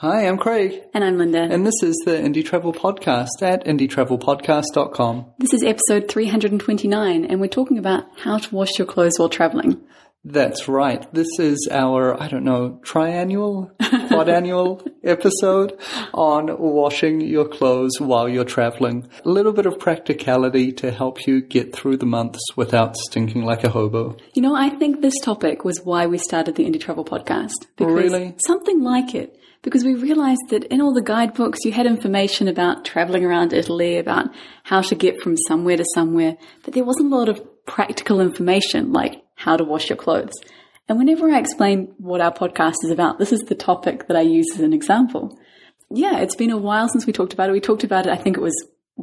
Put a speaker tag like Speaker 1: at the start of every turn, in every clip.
Speaker 1: Hi, I'm Craig.
Speaker 2: And I'm Linda.
Speaker 1: And this is the Indie Travel Podcast at indietravelpodcast.com.
Speaker 2: This is episode 329, and we're talking about how to wash your clothes while traveling.
Speaker 1: That's right. This is our, I don't know, triannual, quadannual episode on washing your clothes while you're traveling. A little bit of practicality to help you get through the months without stinking like a hobo.
Speaker 2: You know, I think this topic was why we started the Indie Travel Podcast.
Speaker 1: Because really?
Speaker 2: Something like it. Because we realized that in all the guidebooks, you had information about traveling around Italy, about how to get from somewhere to somewhere, but there wasn't a lot of practical information like how to wash your clothes. And whenever I explain what our podcast is about, this is the topic that I use as an example. Yeah, it's been a while since we talked about it. We talked about it, I think it was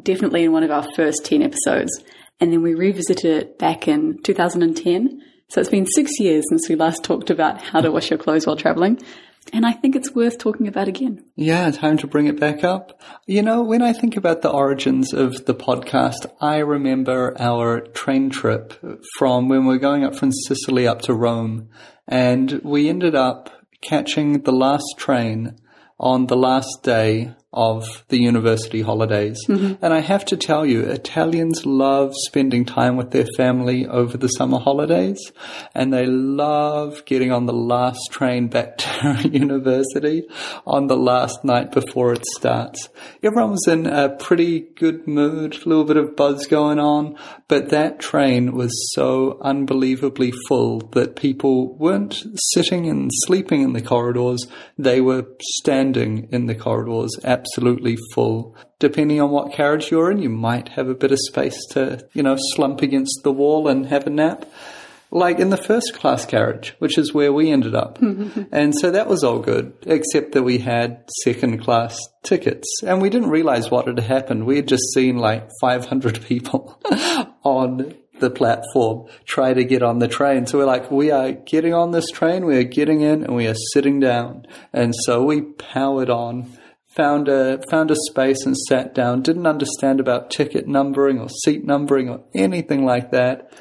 Speaker 2: definitely in one of our first 10 episodes. And then we revisited it back in 2010. So it's been six years since we last talked about how to wash your clothes while traveling. And I think it's worth talking about again.
Speaker 1: Yeah, time to bring it back up. You know, when I think about the origins of the podcast, I remember our train trip from when we were going up from Sicily up to Rome. And we ended up catching the last train on the last day of the university holidays. Mm-hmm. And I have to tell you, Italians love spending time with their family over the summer holidays, and they love getting on the last train back to university on the last night before it starts. Everyone was in a pretty good mood, a little bit of buzz going on, but that train was so unbelievably full that people weren't sitting and sleeping in the corridors, they were standing in the corridors absolutely full. Depending on what carriage you're in, you might have a bit of space to, you know, slump against the wall and have a nap. Like in the first class carriage, which is where we ended up. and so that was all good, except that we had second class tickets. And we didn't realize what had happened. We had just seen like 500 people on the platform try to get on the train. So we're like, we are getting on this train, we are getting in, and we are sitting down. And so we powered on found a found a space and sat down. Didn't understand about ticket numbering or seat numbering or anything like that,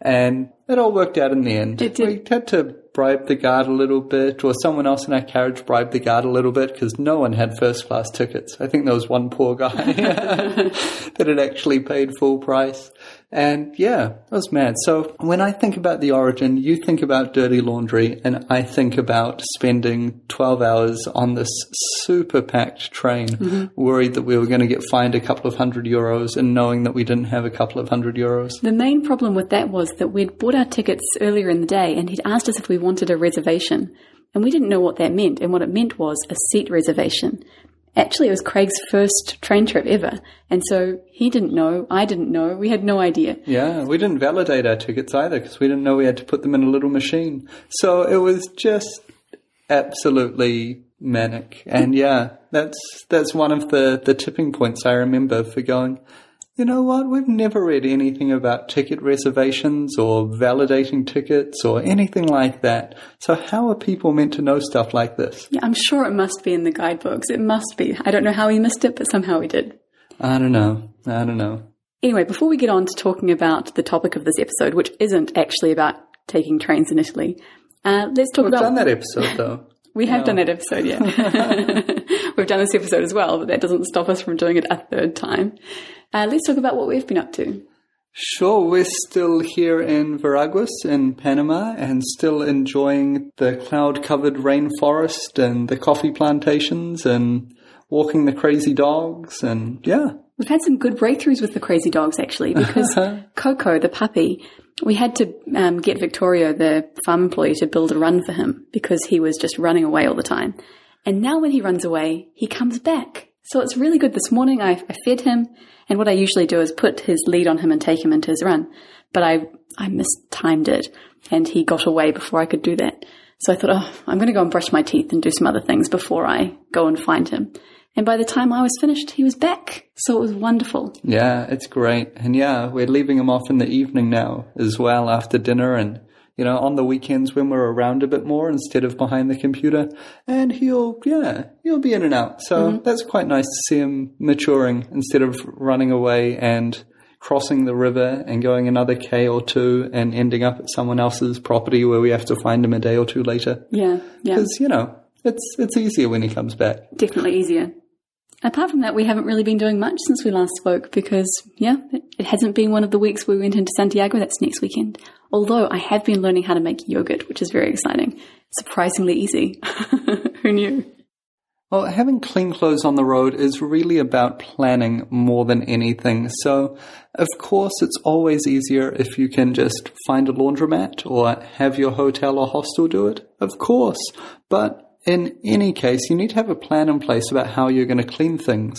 Speaker 1: and it all worked out in the end.
Speaker 2: It did.
Speaker 1: We had to bribe the guard a little bit, or someone else in our carriage bribed the guard a little bit because no one had first class tickets. I think there was one poor guy that had actually paid full price. And yeah, it was mad. So when I think about the origin, you think about dirty laundry, and I think about spending 12 hours on this super packed train, mm-hmm. worried that we were going to get fined a couple of hundred euros and knowing that we didn't have a couple of hundred euros.
Speaker 2: The main problem with that was that we'd bought our tickets earlier in the day, and he'd asked us if we wanted a reservation. And we didn't know what that meant. And what it meant was a seat reservation. Actually, it was Craig's first train trip ever. And so he didn't know. I didn't know. We had no idea.
Speaker 1: Yeah, we didn't validate our tickets either because we didn't know we had to put them in a little machine. So it was just absolutely manic. And yeah, that's, that's one of the, the tipping points I remember for going, you know what? We've never read anything about ticket reservations or validating tickets or anything like that. So how are people meant to know stuff like this?
Speaker 2: Yeah, I'm sure it must be in the guidebooks. It must be. I don't know how we missed it, but somehow we did.
Speaker 1: I don't know. I don't know.
Speaker 2: Anyway, before we get on to talking about the topic of this episode, which isn't actually about taking trains in Italy, uh, let's talk
Speaker 1: We've
Speaker 2: about.
Speaker 1: We've done that episode though.
Speaker 2: We have no. done that episode, yeah. We've done this episode as well, but that doesn't stop us from doing it a third time. Uh, let's talk about what we've been up to.
Speaker 1: Sure, we're still here in Veraguas in Panama and still enjoying the cloud covered rainforest and the coffee plantations and walking the crazy dogs and yeah.
Speaker 2: We've had some good breakthroughs with the crazy dogs actually because Coco, the puppy, we had to um, get Victoria, the farm employee, to build a run for him because he was just running away all the time. And now when he runs away, he comes back. So it's really good. This morning I, I fed him, and what I usually do is put his lead on him and take him into his run. But I, I mistimed it, and he got away before I could do that. So I thought, oh, I'm going to go and brush my teeth and do some other things before I go and find him. And by the time I was finished, he was back. So it was wonderful.
Speaker 1: Yeah, it's great. And yeah, we're leaving him off in the evening now as well after dinner and you know, on the weekends when we're around a bit more instead of behind the computer. And he'll, yeah, he'll be in and out. So mm-hmm. that's quite nice to see him maturing instead of running away and crossing the river and going another K or two and ending up at someone else's property where we have to find him a day or two later.
Speaker 2: Yeah, yeah.
Speaker 1: Because, you know, it's it's easier when he comes back.
Speaker 2: Definitely easier. Apart from that, we haven't really been doing much since we last spoke because, yeah, it, hasn't been one of the weeks we went into Santiago. That's next weekend. Although I have been learning how to make yogurt, which is very exciting. Surprisingly easy. Who knew?
Speaker 1: Well, having clean clothes on the road is really about planning more than anything. So, of course, it's always easier if you can just find a laundromat or have your hotel or hostel do it. Of course. But in any case, you need to have a plan in place about how you're going to clean things.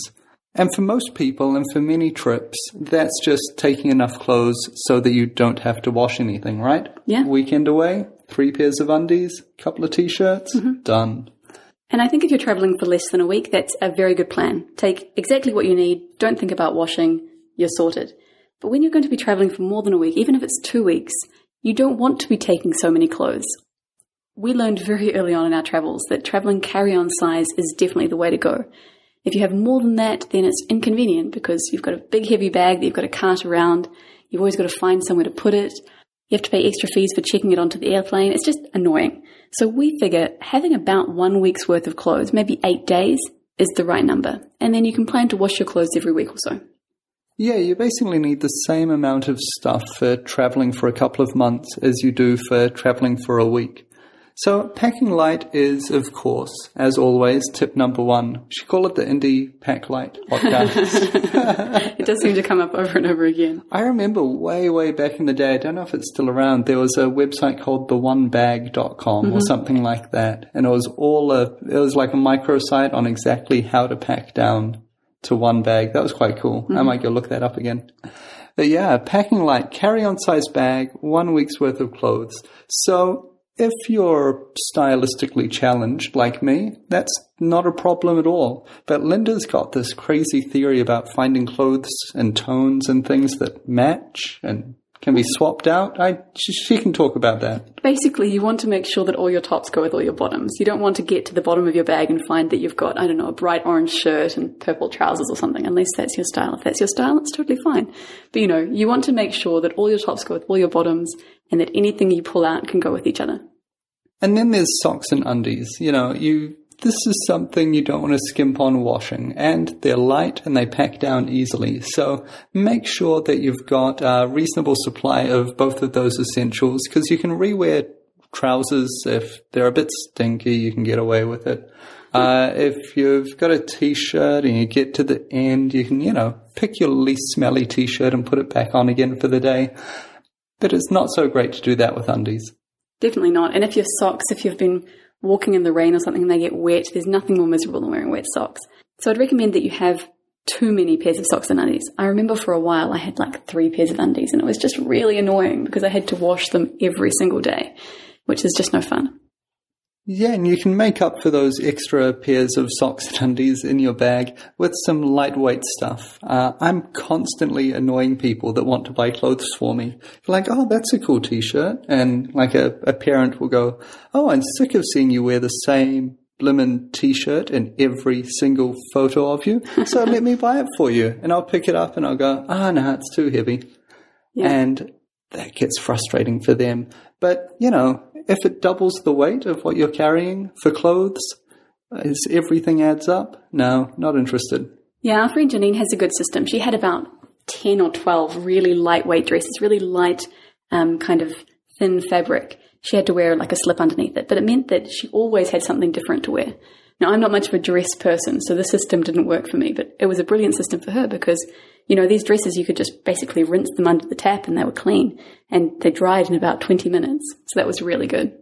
Speaker 1: And for most people and for many trips, that's just taking enough clothes so that you don't have to wash anything, right?
Speaker 2: Yeah.
Speaker 1: Weekend away, three pairs of undies, couple of t-shirts, mm-hmm. done.
Speaker 2: And I think if you're traveling for less than a week, that's a very good plan. Take exactly what you need. Don't think about washing. You're sorted. But when you're going to be traveling for more than a week, even if it's two weeks, you don't want to be taking so many clothes. We learned very early on in our travels that traveling carry on size is definitely the way to go. If you have more than that, then it's inconvenient because you've got a big heavy bag that you've got to cart around. You've always got to find somewhere to put it. You have to pay extra fees for checking it onto the airplane. It's just annoying. So we figure having about one week's worth of clothes, maybe eight days, is the right number. And then you can plan to wash your clothes every week or so.
Speaker 1: Yeah, you basically need the same amount of stuff for traveling for a couple of months as you do for traveling for a week. So packing light is, of course, as always, tip number one. Should call it the Indie Pack Light podcast.
Speaker 2: It does seem to come up over and over again.
Speaker 1: I remember way, way back in the day, I don't know if it's still around, there was a website called theonebag.com or mm-hmm. something like that. And it was all a, it was like a microsite on exactly how to pack down to one bag. That was quite cool. I mm-hmm. might go look that up again. But yeah, packing light, carry on size bag, one week's worth of clothes. So if you're stylistically challenged like me, that's not a problem at all. But Linda's got this crazy theory about finding clothes and tones and things that match and can be swapped out. I she, she can talk about that.
Speaker 2: Basically, you want to make sure that all your tops go with all your bottoms. You don't want to get to the bottom of your bag and find that you've got, I don't know, a bright orange shirt and purple trousers or something, unless that's your style. If that's your style, it's totally fine. But you know, you want to make sure that all your tops go with all your bottoms and that anything you pull out can go with each other.
Speaker 1: And then there's socks and undies. You know, you this is something you don't want to skimp on washing, and they're light and they pack down easily. So make sure that you've got a reasonable supply of both of those essentials because you can rewear trousers if they're a bit stinky. You can get away with it. Uh, if you've got a t-shirt and you get to the end, you can, you know, pick your least smelly t-shirt and put it back on again for the day. But it's not so great to do that with undies.
Speaker 2: Definitely not. And if your socks, if you've been walking in the rain or something and they get wet, there's nothing more miserable than wearing wet socks. So I'd recommend that you have too many pairs of socks and undies. I remember for a while I had like three pairs of undies and it was just really annoying because I had to wash them every single day, which is just no fun.
Speaker 1: Yeah, and you can make up for those extra pairs of socks and undies in your bag with some lightweight stuff. Uh, I'm constantly annoying people that want to buy clothes for me. Like, oh, that's a cool t-shirt. And like a, a parent will go, oh, I'm sick of seeing you wear the same blimmin' t-shirt in every single photo of you. So let me buy it for you. And I'll pick it up and I'll go, ah, no, it's too heavy.
Speaker 2: Yeah.
Speaker 1: And that gets frustrating for them. But, you know, if it doubles the weight of what you're carrying for clothes, is everything adds up? No, not interested.
Speaker 2: Yeah, our friend Janine has a good system. She had about 10 or 12 really lightweight dresses, really light, um, kind of thin fabric. She had to wear like a slip underneath it, but it meant that she always had something different to wear. Now, I'm not much of a dress person, so the system didn't work for me, but it was a brilliant system for her because, you know, these dresses, you could just basically rinse them under the tap and they were clean and they dried in about 20 minutes. So that was really good.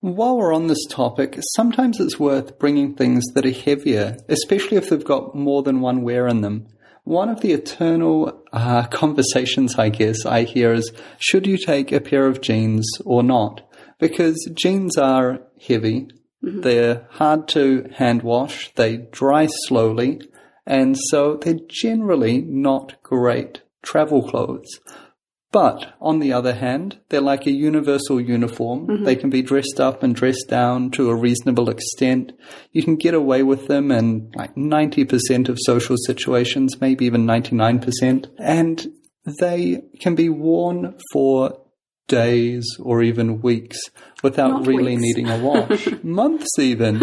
Speaker 1: While we're on this topic, sometimes it's worth bringing things that are heavier, especially if they've got more than one wear in them. One of the eternal uh, conversations, I guess, I hear is should you take a pair of jeans or not? Because jeans are heavy, Mm-hmm. they're hard to hand wash, they dry slowly, and so they're generally not great travel clothes. But on the other hand, they're like a universal uniform. Mm-hmm. They can be dressed up and dressed down to a reasonable extent. You can get away with them in like 90% of social situations, maybe even 99%. And they can be worn for days or even weeks without
Speaker 2: Not
Speaker 1: really
Speaker 2: weeks.
Speaker 1: needing a wash, months even.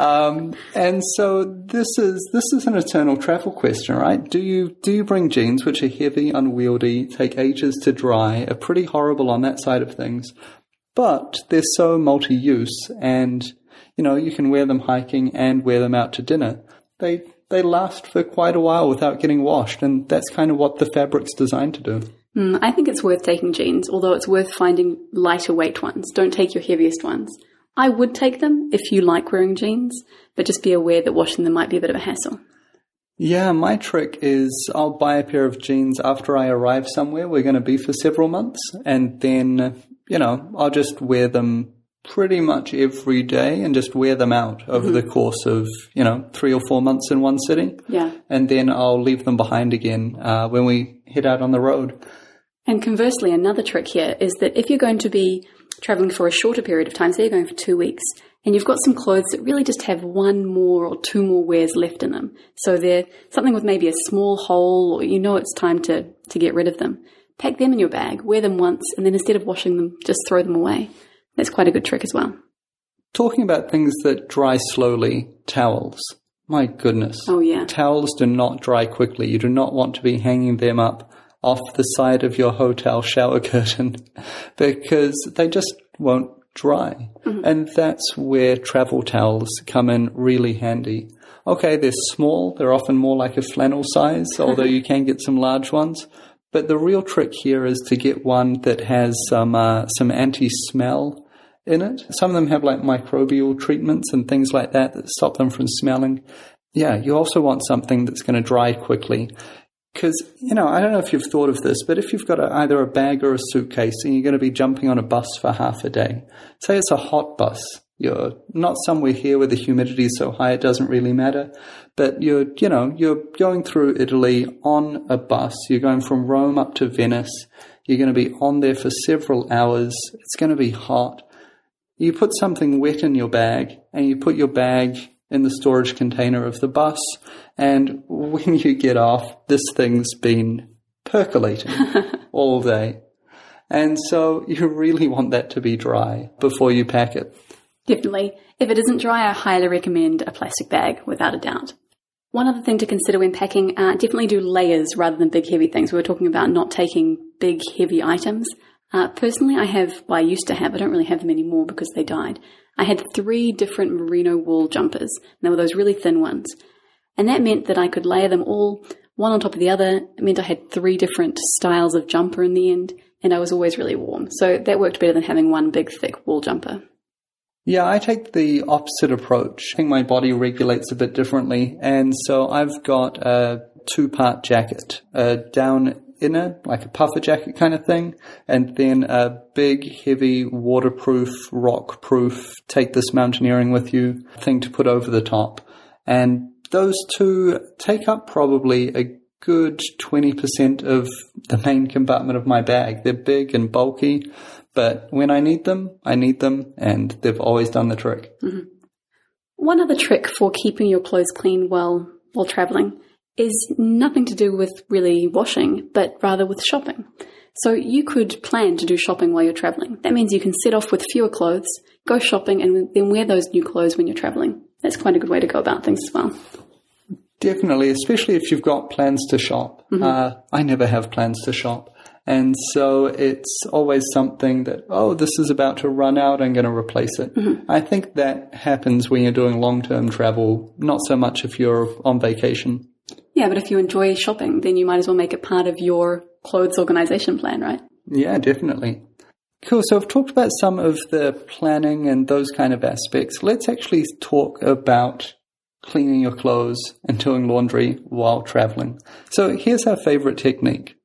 Speaker 1: um, and so this is this is an eternal travel question, right? Do you do you bring jeans which are heavy, unwieldy, take ages to dry, are pretty horrible on that side of things, but they're so multi-use, and you know you can wear them hiking and wear them out to dinner. They they last for quite a while without getting washed, and that's kind of what the fabric's designed to do.
Speaker 2: Mm, I think it's worth taking jeans, although it's worth finding lighter weight ones. Don't take your heaviest ones. I would take them if you like wearing jeans, but just be aware that washing them might be a bit of a hassle.
Speaker 1: Yeah, my trick is I'll buy a pair of jeans after I arrive somewhere we're going to be for several months, and then, you know, I'll just wear them pretty much every day and just wear them out over the course of, you know, three or four months in one sitting.
Speaker 2: Yeah.
Speaker 1: And then I'll leave them behind again uh, when we head out on the road.
Speaker 2: And conversely, another trick here is that if you're going to be traveling for a shorter period of time, say you're going for two weeks, and you've got some clothes that really just have one more or two more wears left in them, so they're something with maybe a small hole, or you know it's time to, to get rid of them, pack them in your bag, wear them once, and then instead of washing them, just throw them away. That's quite a good trick as well.
Speaker 1: Talking about things that dry slowly, towels. My goodness.
Speaker 2: Oh, yeah.
Speaker 1: Towels do not dry quickly. You do not want to be hanging them up off the side of your hotel shower curtain because they just won't dry. And that's where travel towels come in really handy. Okay, they're small. They're often more like a flannel size, although you can get some large ones. But the real trick here is to get one that has some uh, some anti-smell in it. Some of them have like microbial treatments and things like that that stop them from smelling. Yeah, you also want something that's going to dry quickly. Because, you know, I don't know if you've thought of this, but if you've got a, either a bag or a suitcase and you're going to be jumping on a bus for half a day, say it's a hot bus, you're not somewhere here where the humidity is so high it doesn't really matter, but you're, you know, you're going through Italy on a bus, you're going from Rome up to Venice, you're going to be on there for several hours, it's going to be hot. You put something wet in your bag and you put your bag in the storage container of the bus, and when you get off, this thing's been percolating all day. And so you really want that to be dry before you pack it.
Speaker 2: Definitely. If it isn't dry, I highly recommend a plastic bag, without a doubt. One other thing to consider when packing, uh, definitely do layers rather than big heavy things. We were talking about not taking big heavy items. Uh, personally, I have, well, I used to have, I don't really have them anymore because they died. I had three different merino wool jumpers, and they were those really thin ones. And that meant that I could layer them all one on top of the other. It meant I had three different styles of jumper in the end, and I was always really warm. So that worked better than having one big, thick wool jumper.
Speaker 1: Yeah, I take the opposite approach. I think my body regulates a bit differently, and so I've got a two part jacket, a down inner, like a puffer jacket kind of thing, and then a big, heavy, waterproof, rock proof, take this mountaineering with you thing to put over the top. And those two take up probably a good 20% of the main compartment of my bag. They're big and bulky, but when I need them, I need them, and they've always done the trick. Mm-hmm.
Speaker 2: One other trick for keeping your clothes clean while while traveling is nothing to do with really washing, but rather with shopping. So you could plan to do shopping while you're traveling. That means you can set off with fewer clothes, go shopping, and then wear those new clothes when you're traveling. That's quite a good way to go about things as well.
Speaker 1: Definitely, especially if you've got plans to shop. Uh, I never have plans to shop. And so it's always something that, oh, this is about to run out, I'm going to replace it. I think that happens when you're doing long term travel, not so much if you're on vacation.
Speaker 2: Yeah, but if you enjoy shopping, then you might as well make it part of your clothes organization plan, right?
Speaker 1: Yeah, definitely. Cool. So I've talked about some of the planning and those kind of aspects. Let's actually talk about cleaning your clothes and doing laundry while traveling. So here's our favorite technique.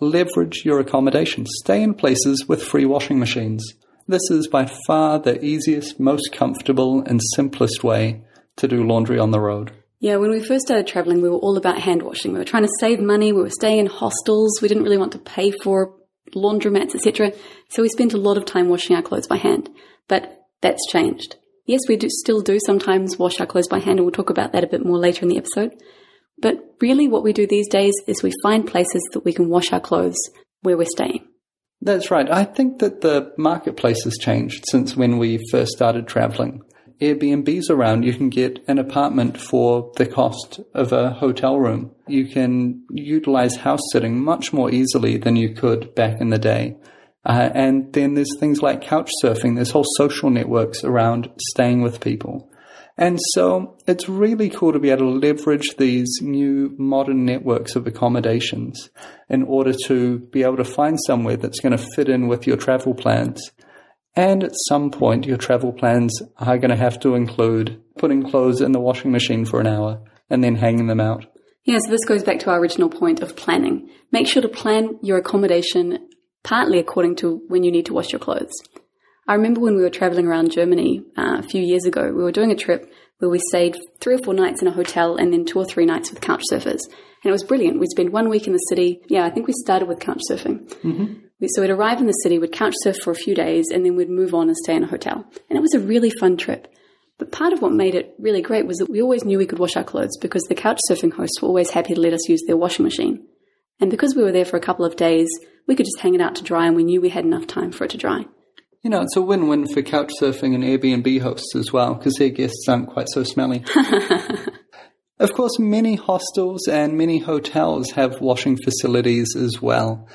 Speaker 1: Leverage your accommodation. Stay in places with free washing machines. This is by far the easiest, most comfortable, and simplest way to do laundry on the road.
Speaker 2: Yeah, when we first started traveling, we were all about hand washing. We were trying to save money. We were staying in hostels. We didn't really want to pay for laundromats, etc. So we spent a lot of time washing our clothes by hand. But that's changed. Yes, we do still do sometimes wash our clothes by hand, and we'll talk about that a bit more later in the episode. But really, what we do these days is we find places that we can wash our clothes where we're staying.
Speaker 1: That's right. I think that the marketplace has changed since when we first started traveling. Airbnbs around, you can get an apartment for the cost of a hotel room. You can utilize house sitting much more easily than you could back in the day. Uh, and then there's things like couch surfing. There's whole social networks around staying with people. And so it's really cool to be able to leverage these new modern networks of accommodations in order to be able to find somewhere that's going to fit in with your travel plans. And at some point, your travel plans are going to have to include putting clothes in the washing machine for an hour and then hanging them out.
Speaker 2: Yeah, so this goes back to our original point of planning. Make sure to plan your accommodation partly according to when you need to wash your clothes. I remember when we were traveling around Germany uh, a few years ago, we were doing a trip where we stayed three or four nights in a hotel and then two or three nights with couch surfers. And it was brilliant. We spent one week in the city. Yeah, I think we started with couch surfing. Mm-hmm. So we'd arrive in the city, we'd couch surf for a few days, and then we'd move on and stay in a hotel. And it was a really fun trip. But part of what made it really great was that we always knew we could wash our clothes because the couch surfing hosts were always happy to let us use their washing machine. And because we were there for a couple of days, we could just hang it out to dry and we knew we had enough time for it to dry.
Speaker 1: You know, it's a win win for couch surfing and Airbnb hosts as well, because their guests aren't quite so smelly. of course, many hostels and many hotels have washing facilities as well.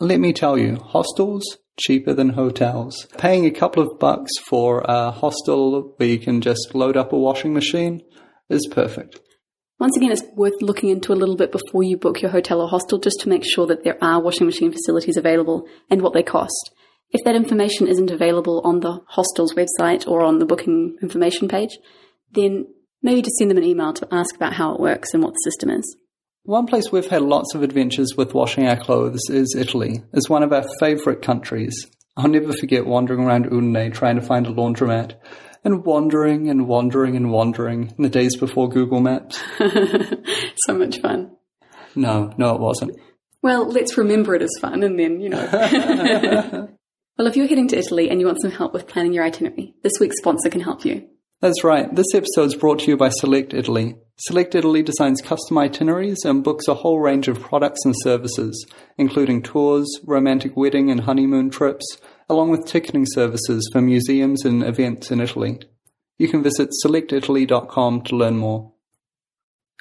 Speaker 1: Let me tell you, hostels cheaper than hotels. Paying a couple of bucks for a hostel where you can just load up a washing machine is perfect.
Speaker 2: Once again, it's worth looking into a little bit before you book your hotel or hostel just to make sure that there are washing machine facilities available and what they cost. If that information isn't available on the hostel's website or on the booking information page, then maybe just send them an email to ask about how it works and what the system is.
Speaker 1: One place we've had lots of adventures with washing our clothes is Italy. It's one of our favourite countries. I'll never forget wandering around Udine trying to find a laundromat and wandering and wandering and wandering in the days before Google Maps.
Speaker 2: so much fun.
Speaker 1: No, no, it wasn't.
Speaker 2: Well, let's remember it as fun and then, you know. Well, if you're heading to Italy and you want some help with planning your itinerary, this week's sponsor can help you.
Speaker 1: That's right. This episode is brought to you by Select Italy. Select Italy designs custom itineraries and books a whole range of products and services, including tours, romantic wedding and honeymoon trips, along with ticketing services for museums and events in Italy. You can visit selectitaly.com to learn more.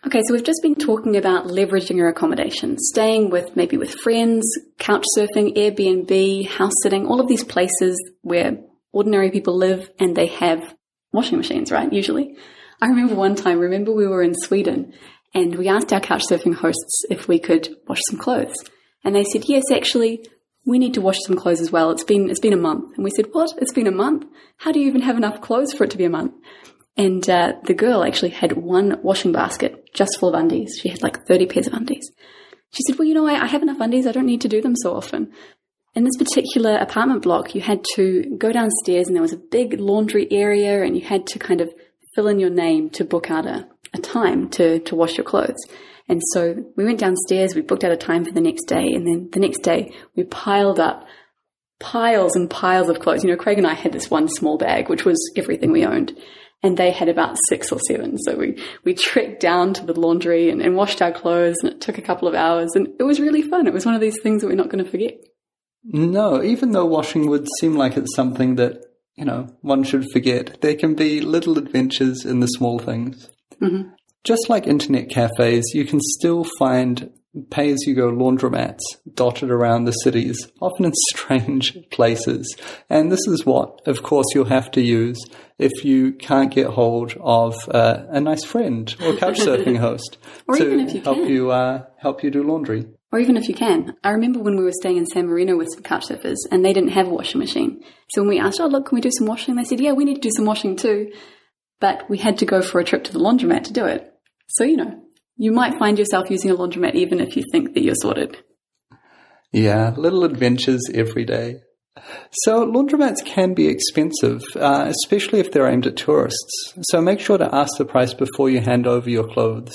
Speaker 2: Okay, so we've just been talking about leveraging your accommodation, staying with maybe with friends, couch surfing, Airbnb, house sitting, all of these places where ordinary people live and they have washing machines, right? Usually. I remember one time, remember we were in Sweden and we asked our couch surfing hosts if we could wash some clothes. And they said, yes, actually, we need to wash some clothes as well. It's been, it's been a month. And we said, what? It's been a month? How do you even have enough clothes for it to be a month? And uh, the girl actually had one washing basket just full of undies. She had like 30 pairs of undies. She said, Well, you know, I, I have enough undies. I don't need to do them so often. In this particular apartment block, you had to go downstairs and there was a big laundry area and you had to kind of fill in your name to book out a, a time to, to wash your clothes. And so we went downstairs, we booked out a time for the next day, and then the next day we piled up piles and piles of clothes. You know, Craig and I had this one small bag, which was everything we owned and they had about six or seven. So we, we trekked down to the laundry and, and, washed our clothes and it took a couple of hours and it was really fun. It was one of these things that we're not going to forget.
Speaker 1: No, even though washing would seem like it's something that, you know, one should forget, there can be little adventures in the small things. Mm-hmm. Just like internet cafes, you can still find pay as you go laundromats dotted around the cities, often in strange places. And this is what, of course, you'll have to use if you can't get hold of uh, a nice friend or couch surfing host to
Speaker 2: you
Speaker 1: help
Speaker 2: can.
Speaker 1: you uh, help you do laundry.
Speaker 2: Or even if you can. I remember when we were staying in San Marino with some couch surfers and they didn't have a washing machine. So when we asked, oh, look, can we do some washing? They said, yeah, we need to do some washing too. But we had to go for a trip to the laundromat to do it. So, you know, you might find yourself using a laundromat even if you think that you're sorted.
Speaker 1: Yeah, little adventures every day. So laundromats can be expensive, uh, especially if they're aimed at tourists. So make sure to ask the price before you hand over your clothes.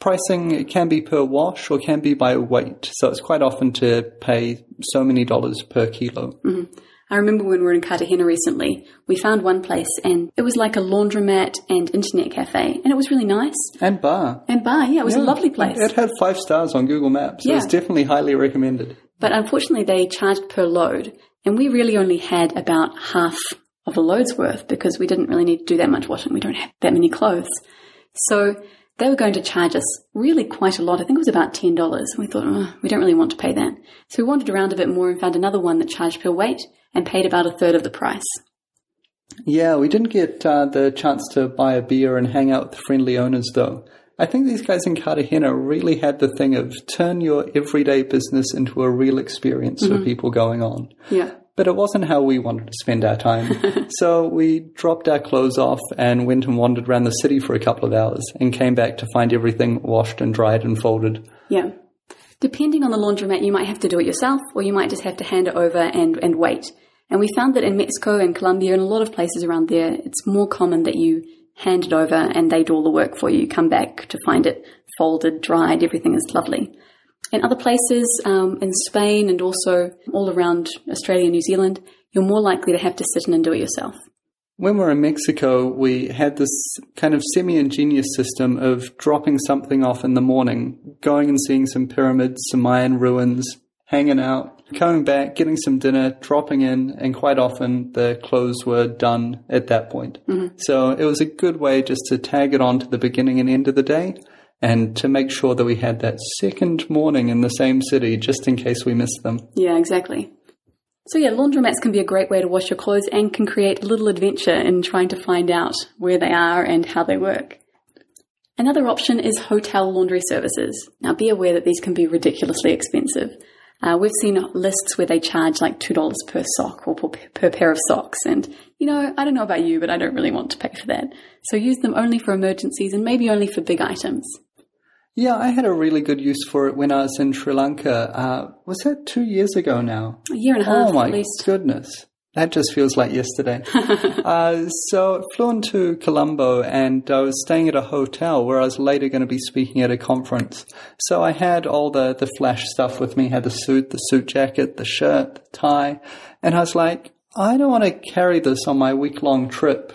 Speaker 1: Pricing can be per wash or can be by weight, so it's quite often to pay so many dollars per kilo.
Speaker 2: Mm-hmm. I remember when we were in Cartagena recently, we found one place and it was like a laundromat and internet cafe, and it was really nice.
Speaker 1: And bar.
Speaker 2: And bar, yeah, it was
Speaker 1: yeah.
Speaker 2: a lovely place.
Speaker 1: It had five stars on Google Maps. Yeah. It was definitely highly recommended.
Speaker 2: But unfortunately, they charged per load, and we really only had about half of a load's worth because we didn't really need to do that much washing. We don't have that many clothes. So they were going to charge us really quite a lot. I think it was about $10. We thought, oh, we don't really want to pay that. So we wandered around a bit more and found another one that charged per weight and paid about a third of the price.
Speaker 1: Yeah, we didn't get uh, the chance to buy a beer and hang out with friendly owners though. I think these guys in Cartagena really had the thing of turn your everyday business into a real experience mm-hmm. for people going on.
Speaker 2: Yeah.
Speaker 1: But it wasn't how we wanted to spend our time. so we dropped our clothes off and went and wandered around the city for a couple of hours and came back to find everything washed and dried and folded.
Speaker 2: Yeah. Depending on the laundromat, you might have to do it yourself or you might just have to hand it over and, and wait. And we found that in Mexico and Colombia and a lot of places around there, it's more common that you hand it over and they do all the work for you. You come back to find it folded, dried, everything is lovely. In other places, um, in Spain and also all around Australia and New Zealand, you're more likely to have to sit in and do it yourself.
Speaker 1: When we were in Mexico, we had this kind of semi ingenious system of dropping something off in the morning, going and seeing some pyramids, some Mayan ruins, hanging out, coming back, getting some dinner, dropping in, and quite often the clothes were done at that point. Mm-hmm. So it was a good way just to tag it on to the beginning and end of the day and to make sure that we had that second morning in the same city just in case we missed them.
Speaker 2: Yeah, exactly. So yeah, laundromats can be a great way to wash your clothes and can create a little adventure in trying to find out where they are and how they work. Another option is hotel laundry services. Now be aware that these can be ridiculously expensive. Uh, we've seen lists where they charge like $2 per sock or per, per pair of socks. And, you know, I don't know about you, but I don't really want to pay for that. So use them only for emergencies and maybe only for big items.
Speaker 1: Yeah, I had a really good use for it when I was in Sri Lanka. Uh, was that two years ago now?
Speaker 2: A year and a half,
Speaker 1: oh my
Speaker 2: at least.
Speaker 1: goodness. That just feels like yesterday. uh, so I flew into Colombo and I was staying at a hotel where I was later going to be speaking at a conference. So I had all the, the flash stuff with me, had the suit, the suit jacket, the shirt, the tie. And I was like, I don't want to carry this on my week long trip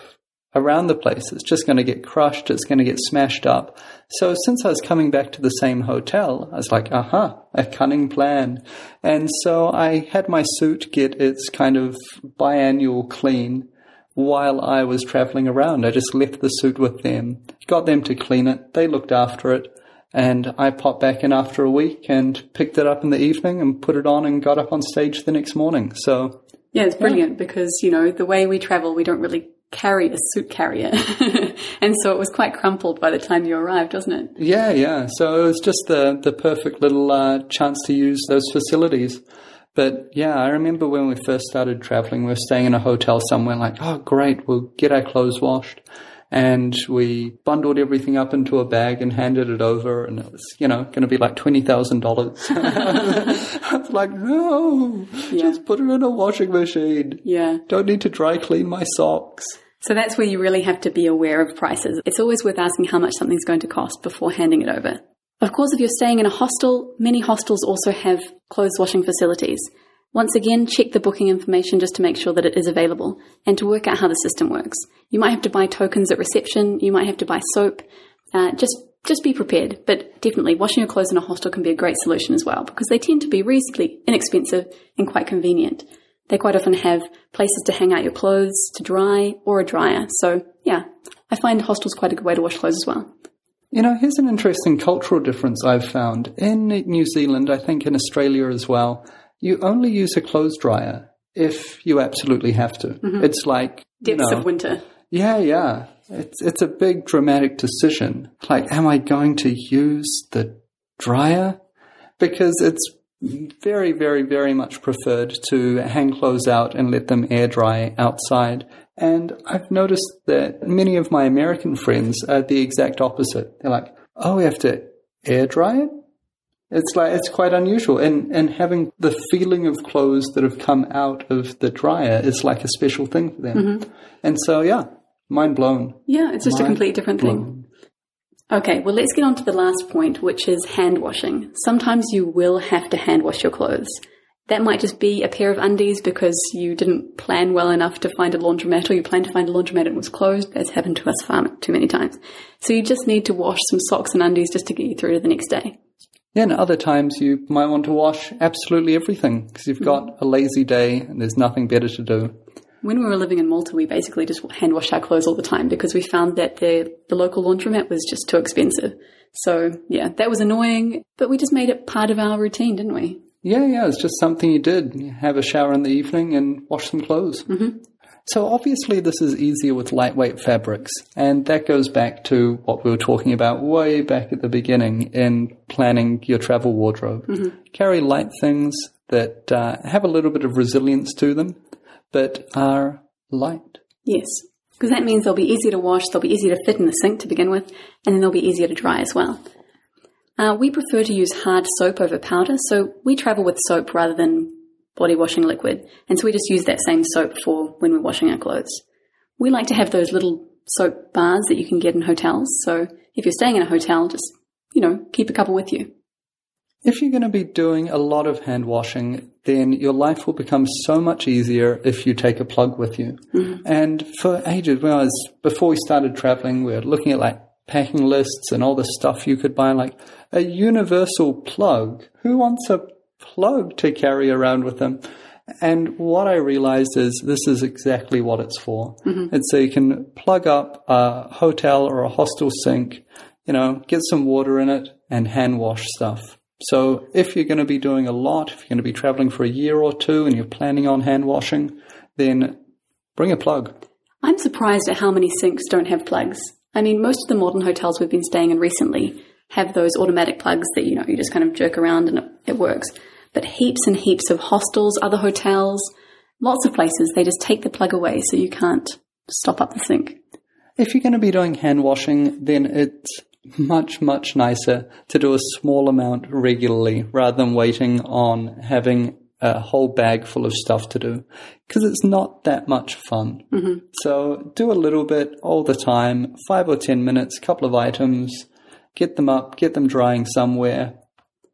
Speaker 1: around the place. It's just going to get crushed. It's going to get smashed up. So since I was coming back to the same hotel, I was like, aha, a cunning plan. And so I had my suit get its kind of biannual clean while I was traveling around. I just left the suit with them, got them to clean it. They looked after it. And I popped back in after a week and picked it up in the evening and put it on and got up on stage the next morning. So
Speaker 2: yeah, it's brilliant yeah. because, you know, the way we travel, we don't really carry a suit carrier. and so it was quite crumpled by the time you arrived, wasn't it?
Speaker 1: Yeah, yeah. So it was just the, the perfect little uh, chance to use those facilities. But yeah, I remember when we first started traveling, we were staying in a hotel somewhere like, oh, great, we'll get our clothes washed. And we bundled everything up into a bag and handed it over, and it was, you know, going to be like twenty thousand dollars. I was like, no, yeah. just put it in a washing machine.
Speaker 2: Yeah,
Speaker 1: don't need to dry clean my socks.
Speaker 2: So that's where you really have to be aware of prices. It's always worth asking how much something's going to cost before handing it over. Of course, if you're staying in a hostel, many hostels also have clothes washing facilities. Once again, check the booking information just to make sure that it is available and to work out how the system works. You might have to buy tokens at reception, you might have to buy soap. Uh, just just be prepared, but definitely washing your clothes in a hostel can be a great solution as well because they tend to be reasonably inexpensive and quite convenient. They quite often have places to hang out your clothes to dry or a dryer. So, yeah, I find hostels quite a good way to wash clothes as well.
Speaker 1: You know, here's an interesting cultural difference I've found. In New Zealand, I think in Australia as well, you only use a clothes dryer if you absolutely have to. Mm-hmm. It's like
Speaker 2: depths
Speaker 1: you know,
Speaker 2: of winter.
Speaker 1: Yeah, yeah. It's it's a big dramatic decision. Like, am I going to use the dryer? Because it's very, very, very much preferred to hang clothes out and let them air dry outside. And I've noticed that many of my American friends are the exact opposite. They're like, oh, we have to air dry it? It's like it's quite unusual, and and having the feeling of clothes that have come out of the dryer is like a special thing for them. Mm-hmm. And so, yeah, mind blown.
Speaker 2: Yeah, it's just mind a completely different blown. thing. Okay, well, let's get on to the last point, which is hand washing. Sometimes you will have to hand wash your clothes. That might just be a pair of undies because you didn't plan well enough to find a laundromat or you planned to find a laundromat and it was closed. That's happened to us far too many times. So you just need to wash some socks and undies just to get you through to the next day.
Speaker 1: Yeah, and other times you might want to wash absolutely everything because you've got a lazy day and there's nothing better to do.
Speaker 2: When we were living in Malta, we basically just hand washed our clothes all the time because we found that the, the local laundromat was just too expensive. So, yeah, that was annoying, but we just made it part of our routine, didn't we?
Speaker 1: Yeah, yeah, it's just something you did. You have a shower in the evening and wash some clothes. Mm-hmm. So obviously this is easier with lightweight fabrics, and that goes back to what we were talking about way back at the beginning in planning your travel wardrobe. Mm-hmm. Carry light things that uh, have a little bit of resilience to them, but are light.
Speaker 2: Yes, because that means they'll be easier to wash, they'll be easier to fit in the sink to begin with, and then they'll be easier to dry as well. Uh, we prefer to use hard soap over powder, so we travel with soap rather than body washing liquid. And so we just use that same soap for when we're washing our clothes. We like to have those little soap bars that you can get in hotels. So if you're staying in a hotel, just, you know, keep a couple with you.
Speaker 1: If you're going to be doing a lot of hand washing, then your life will become so much easier if you take a plug with you. Mm-hmm. And for ages, when I was, before we started traveling, we were looking at like packing lists and all the stuff you could buy, like a universal plug. Who wants a plug to carry around with them. And what I realized is this is exactly what it's for. Mm-hmm. It's so you can plug up a hotel or a hostel sink, you know, get some water in it and hand wash stuff. So if you're going to be doing a lot, if you're going to be traveling for a year or two and you're planning on hand washing, then bring a plug.
Speaker 2: I'm surprised at how many sinks don't have plugs. I mean, most of the modern hotels we've been staying in recently have those automatic plugs that, you know, you just kind of jerk around and it, it works but heaps and heaps of hostels, other hotels, lots of places, they just take the plug away so you can't stop up the sink.
Speaker 1: If you're going to be doing hand washing, then it's much, much nicer to do a small amount regularly rather than waiting on having a whole bag full of stuff to do because it's not that much fun. Mm-hmm. So do a little bit all the time, five or ten minutes, couple of items, get them up, get them drying somewhere,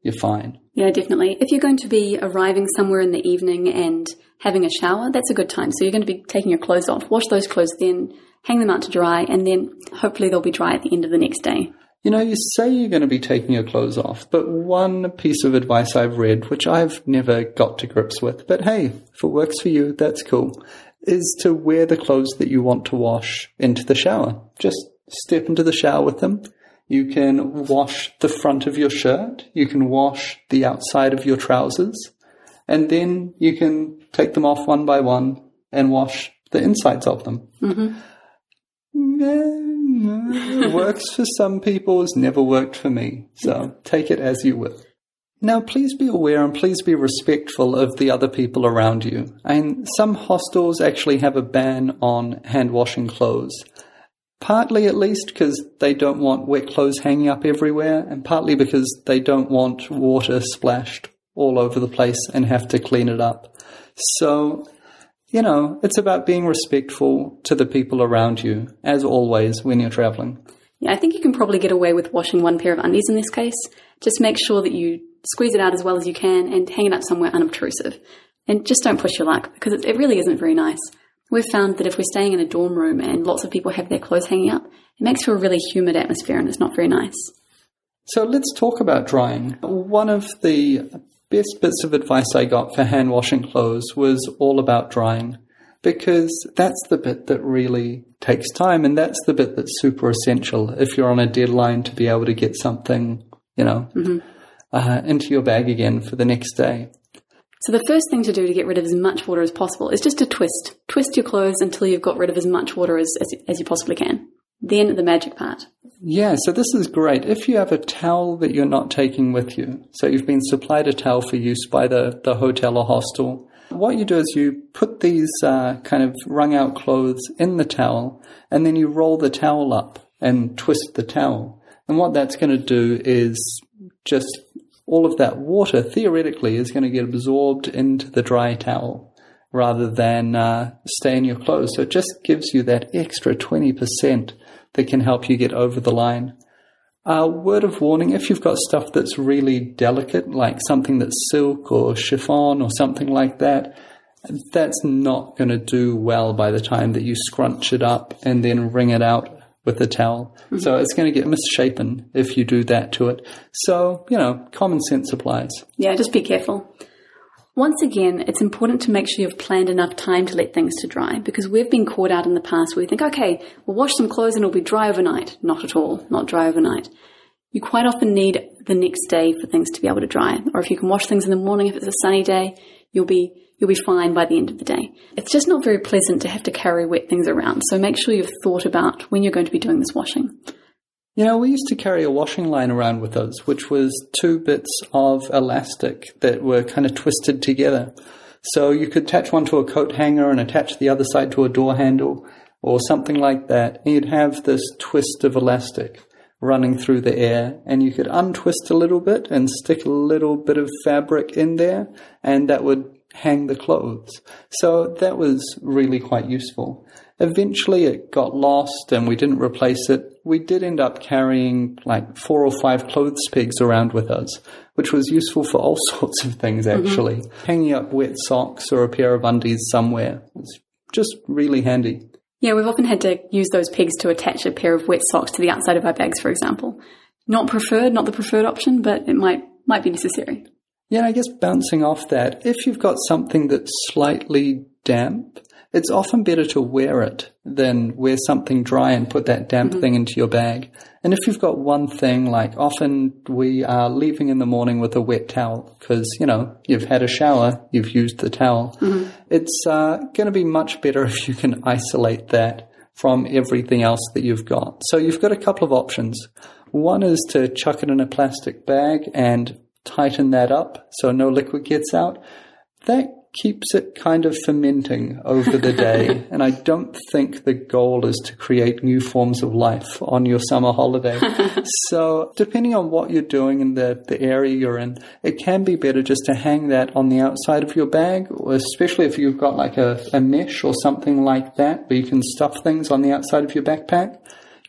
Speaker 1: you're fine.
Speaker 2: Yeah, definitely. If you're going to be arriving somewhere in the evening and having a shower, that's a good time. So you're going to be taking your clothes off, wash those clothes, then hang them out to dry, and then hopefully they'll be dry at the end of the next day.
Speaker 1: You know, you say you're going to be taking your clothes off, but one piece of advice I've read, which I've never got to grips with, but hey, if it works for you, that's cool, is to wear the clothes that you want to wash into the shower. Just step into the shower with them you can wash the front of your shirt. You can wash the outside of your trousers. And then you can take them off one by one and wash the insides of them. Mm-hmm. works for some people, has never worked for me. So take it as you will. Now, please be aware and please be respectful of the other people around you. And some hostels actually have a ban on hand washing clothes. Partly, at least, because they don't want wet clothes hanging up everywhere, and partly because they don't want water splashed all over the place and have to clean it up. So, you know, it's about being respectful to the people around you, as always, when you're traveling.
Speaker 2: Yeah, I think you can probably get away with washing one pair of undies in this case. Just make sure that you squeeze it out as well as you can and hang it up somewhere unobtrusive. And just don't push your luck because it, really isn't very nice. We've found that if we're staying in a dorm room and lots of people have their clothes hanging up, it makes for a really humid atmosphere and it's not very nice.
Speaker 1: So let's talk about drying. One of the best bits of advice I got for hand washing clothes was all about drying because that's the bit that really takes time and that's the bit that's super essential if you're on a deadline to be able to get something, you know, mm-hmm. uh, into your bag again for the next day.
Speaker 2: So the first thing to do to get rid of as much water as possible is just to twist. Twist your clothes until you've got rid of as much water as, as, as you possibly can. Then the magic part.
Speaker 1: Yeah, so this is great. If you have a towel that you're not taking with you, so you've been supplied a towel for use by the, the hotel or hostel, what you do is you put these uh, kind of wrung out clothes in the towel and then you roll the towel up and twist the towel. And what that's going to do is just all of that water theoretically is going to get absorbed into the dry towel rather than uh, stay in your clothes. So it just gives you that extra 20% that can help you get over the line. Uh, word of warning if you've got stuff that's really delicate, like something that's silk or chiffon or something like that, that's not going to do well by the time that you scrunch it up and then wring it out with a towel. So mm-hmm. it's going to get misshapen if you do that to it. So, you know, common sense applies.
Speaker 2: Yeah, just be careful. Once again, it's important to make sure you've planned enough time to let things to dry because we've been caught out in the past where we think, okay, we'll wash some clothes and it'll be dry overnight. Not at all, not dry overnight. You quite often need the next day for things to be able to dry. Or if you can wash things in the morning if it's a sunny day, you'll be you'll be fine by the end of the day. It's just not very pleasant to have to carry wet things around. So make sure you've thought about when you're going to be doing this washing.
Speaker 1: You know, we used to carry a washing line around with us, which was two bits of elastic that were kind of twisted together. So you could attach one to a coat hanger and attach the other side to a door handle or something like that. And you'd have this twist of elastic running through the air and you could untwist a little bit and stick a little bit of fabric in there and that would hang the clothes. So that was really quite useful. Eventually it got lost and we didn't replace it. We did end up carrying like four or five clothes pegs around with us, which was useful for all sorts of things actually. Mm-hmm. Hanging up wet socks or a pair of undies somewhere was just really handy.
Speaker 2: Yeah, we've often had to use those pegs to attach a pair of wet socks to the outside of our bags, for example. Not preferred, not the preferred option, but it might might be necessary.
Speaker 1: Yeah, I guess bouncing off that, if you've got something that's slightly damp, it's often better to wear it than wear something dry and put that damp mm-hmm. thing into your bag. And if you've got one thing, like often we are leaving in the morning with a wet towel because, you know, you've had a shower, you've used the towel. Mm-hmm. It's uh, going to be much better if you can isolate that from everything else that you've got. So you've got a couple of options. One is to chuck it in a plastic bag and tighten that up so no liquid gets out. That keeps it kind of fermenting over the day. and I don't think the goal is to create new forms of life on your summer holiday. so, depending on what you're doing in the, the area you're in, it can be better just to hang that on the outside of your bag, especially if you've got like a, a mesh or something like that where you can stuff things on the outside of your backpack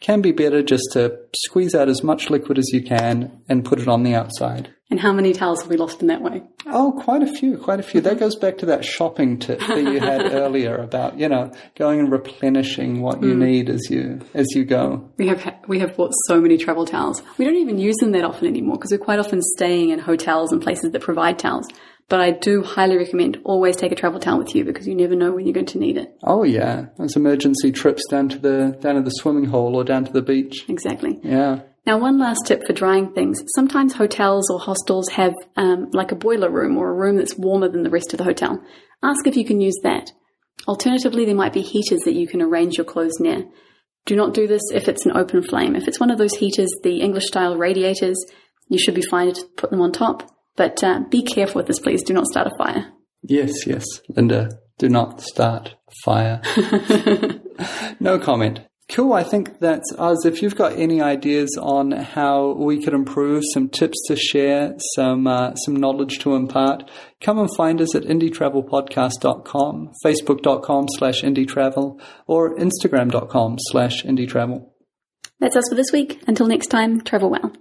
Speaker 1: can be better just to squeeze out as much liquid as you can and put it on the outside.
Speaker 2: And how many towels have we lost in that way?
Speaker 1: Oh, quite a few, quite a few. That goes back to that shopping tip that you had earlier about, you know, going and replenishing what you mm. need as you as you go.
Speaker 2: We have we have bought so many travel towels. We don't even use them that often anymore because we're quite often staying in hotels and places that provide towels. But I do highly recommend always take a travel towel with you because you never know when you're going to need it.
Speaker 1: Oh yeah, those emergency trips down to the down to the swimming hole or down to the beach.
Speaker 2: Exactly.
Speaker 1: Yeah.
Speaker 2: Now, one last tip for drying things. Sometimes hotels or hostels have um, like a boiler room or a room that's warmer than the rest of the hotel. Ask if you can use that. Alternatively, there might be heaters that you can arrange your clothes near. Do not do this if it's an open flame. If it's one of those heaters, the English style radiators, you should be fine to put them on top. But uh, be careful with this, please. Do not start a fire.
Speaker 1: Yes, yes. Linda, do not start a fire. no comment. Cool. I think that's us. If you've got any ideas on how we could improve, some tips to share, some uh, some knowledge to impart, come and find us at indietravelpodcast.com, facebook.com slash indietravel, or instagram.com slash indietravel.
Speaker 2: That's us for this week. Until next time, travel well.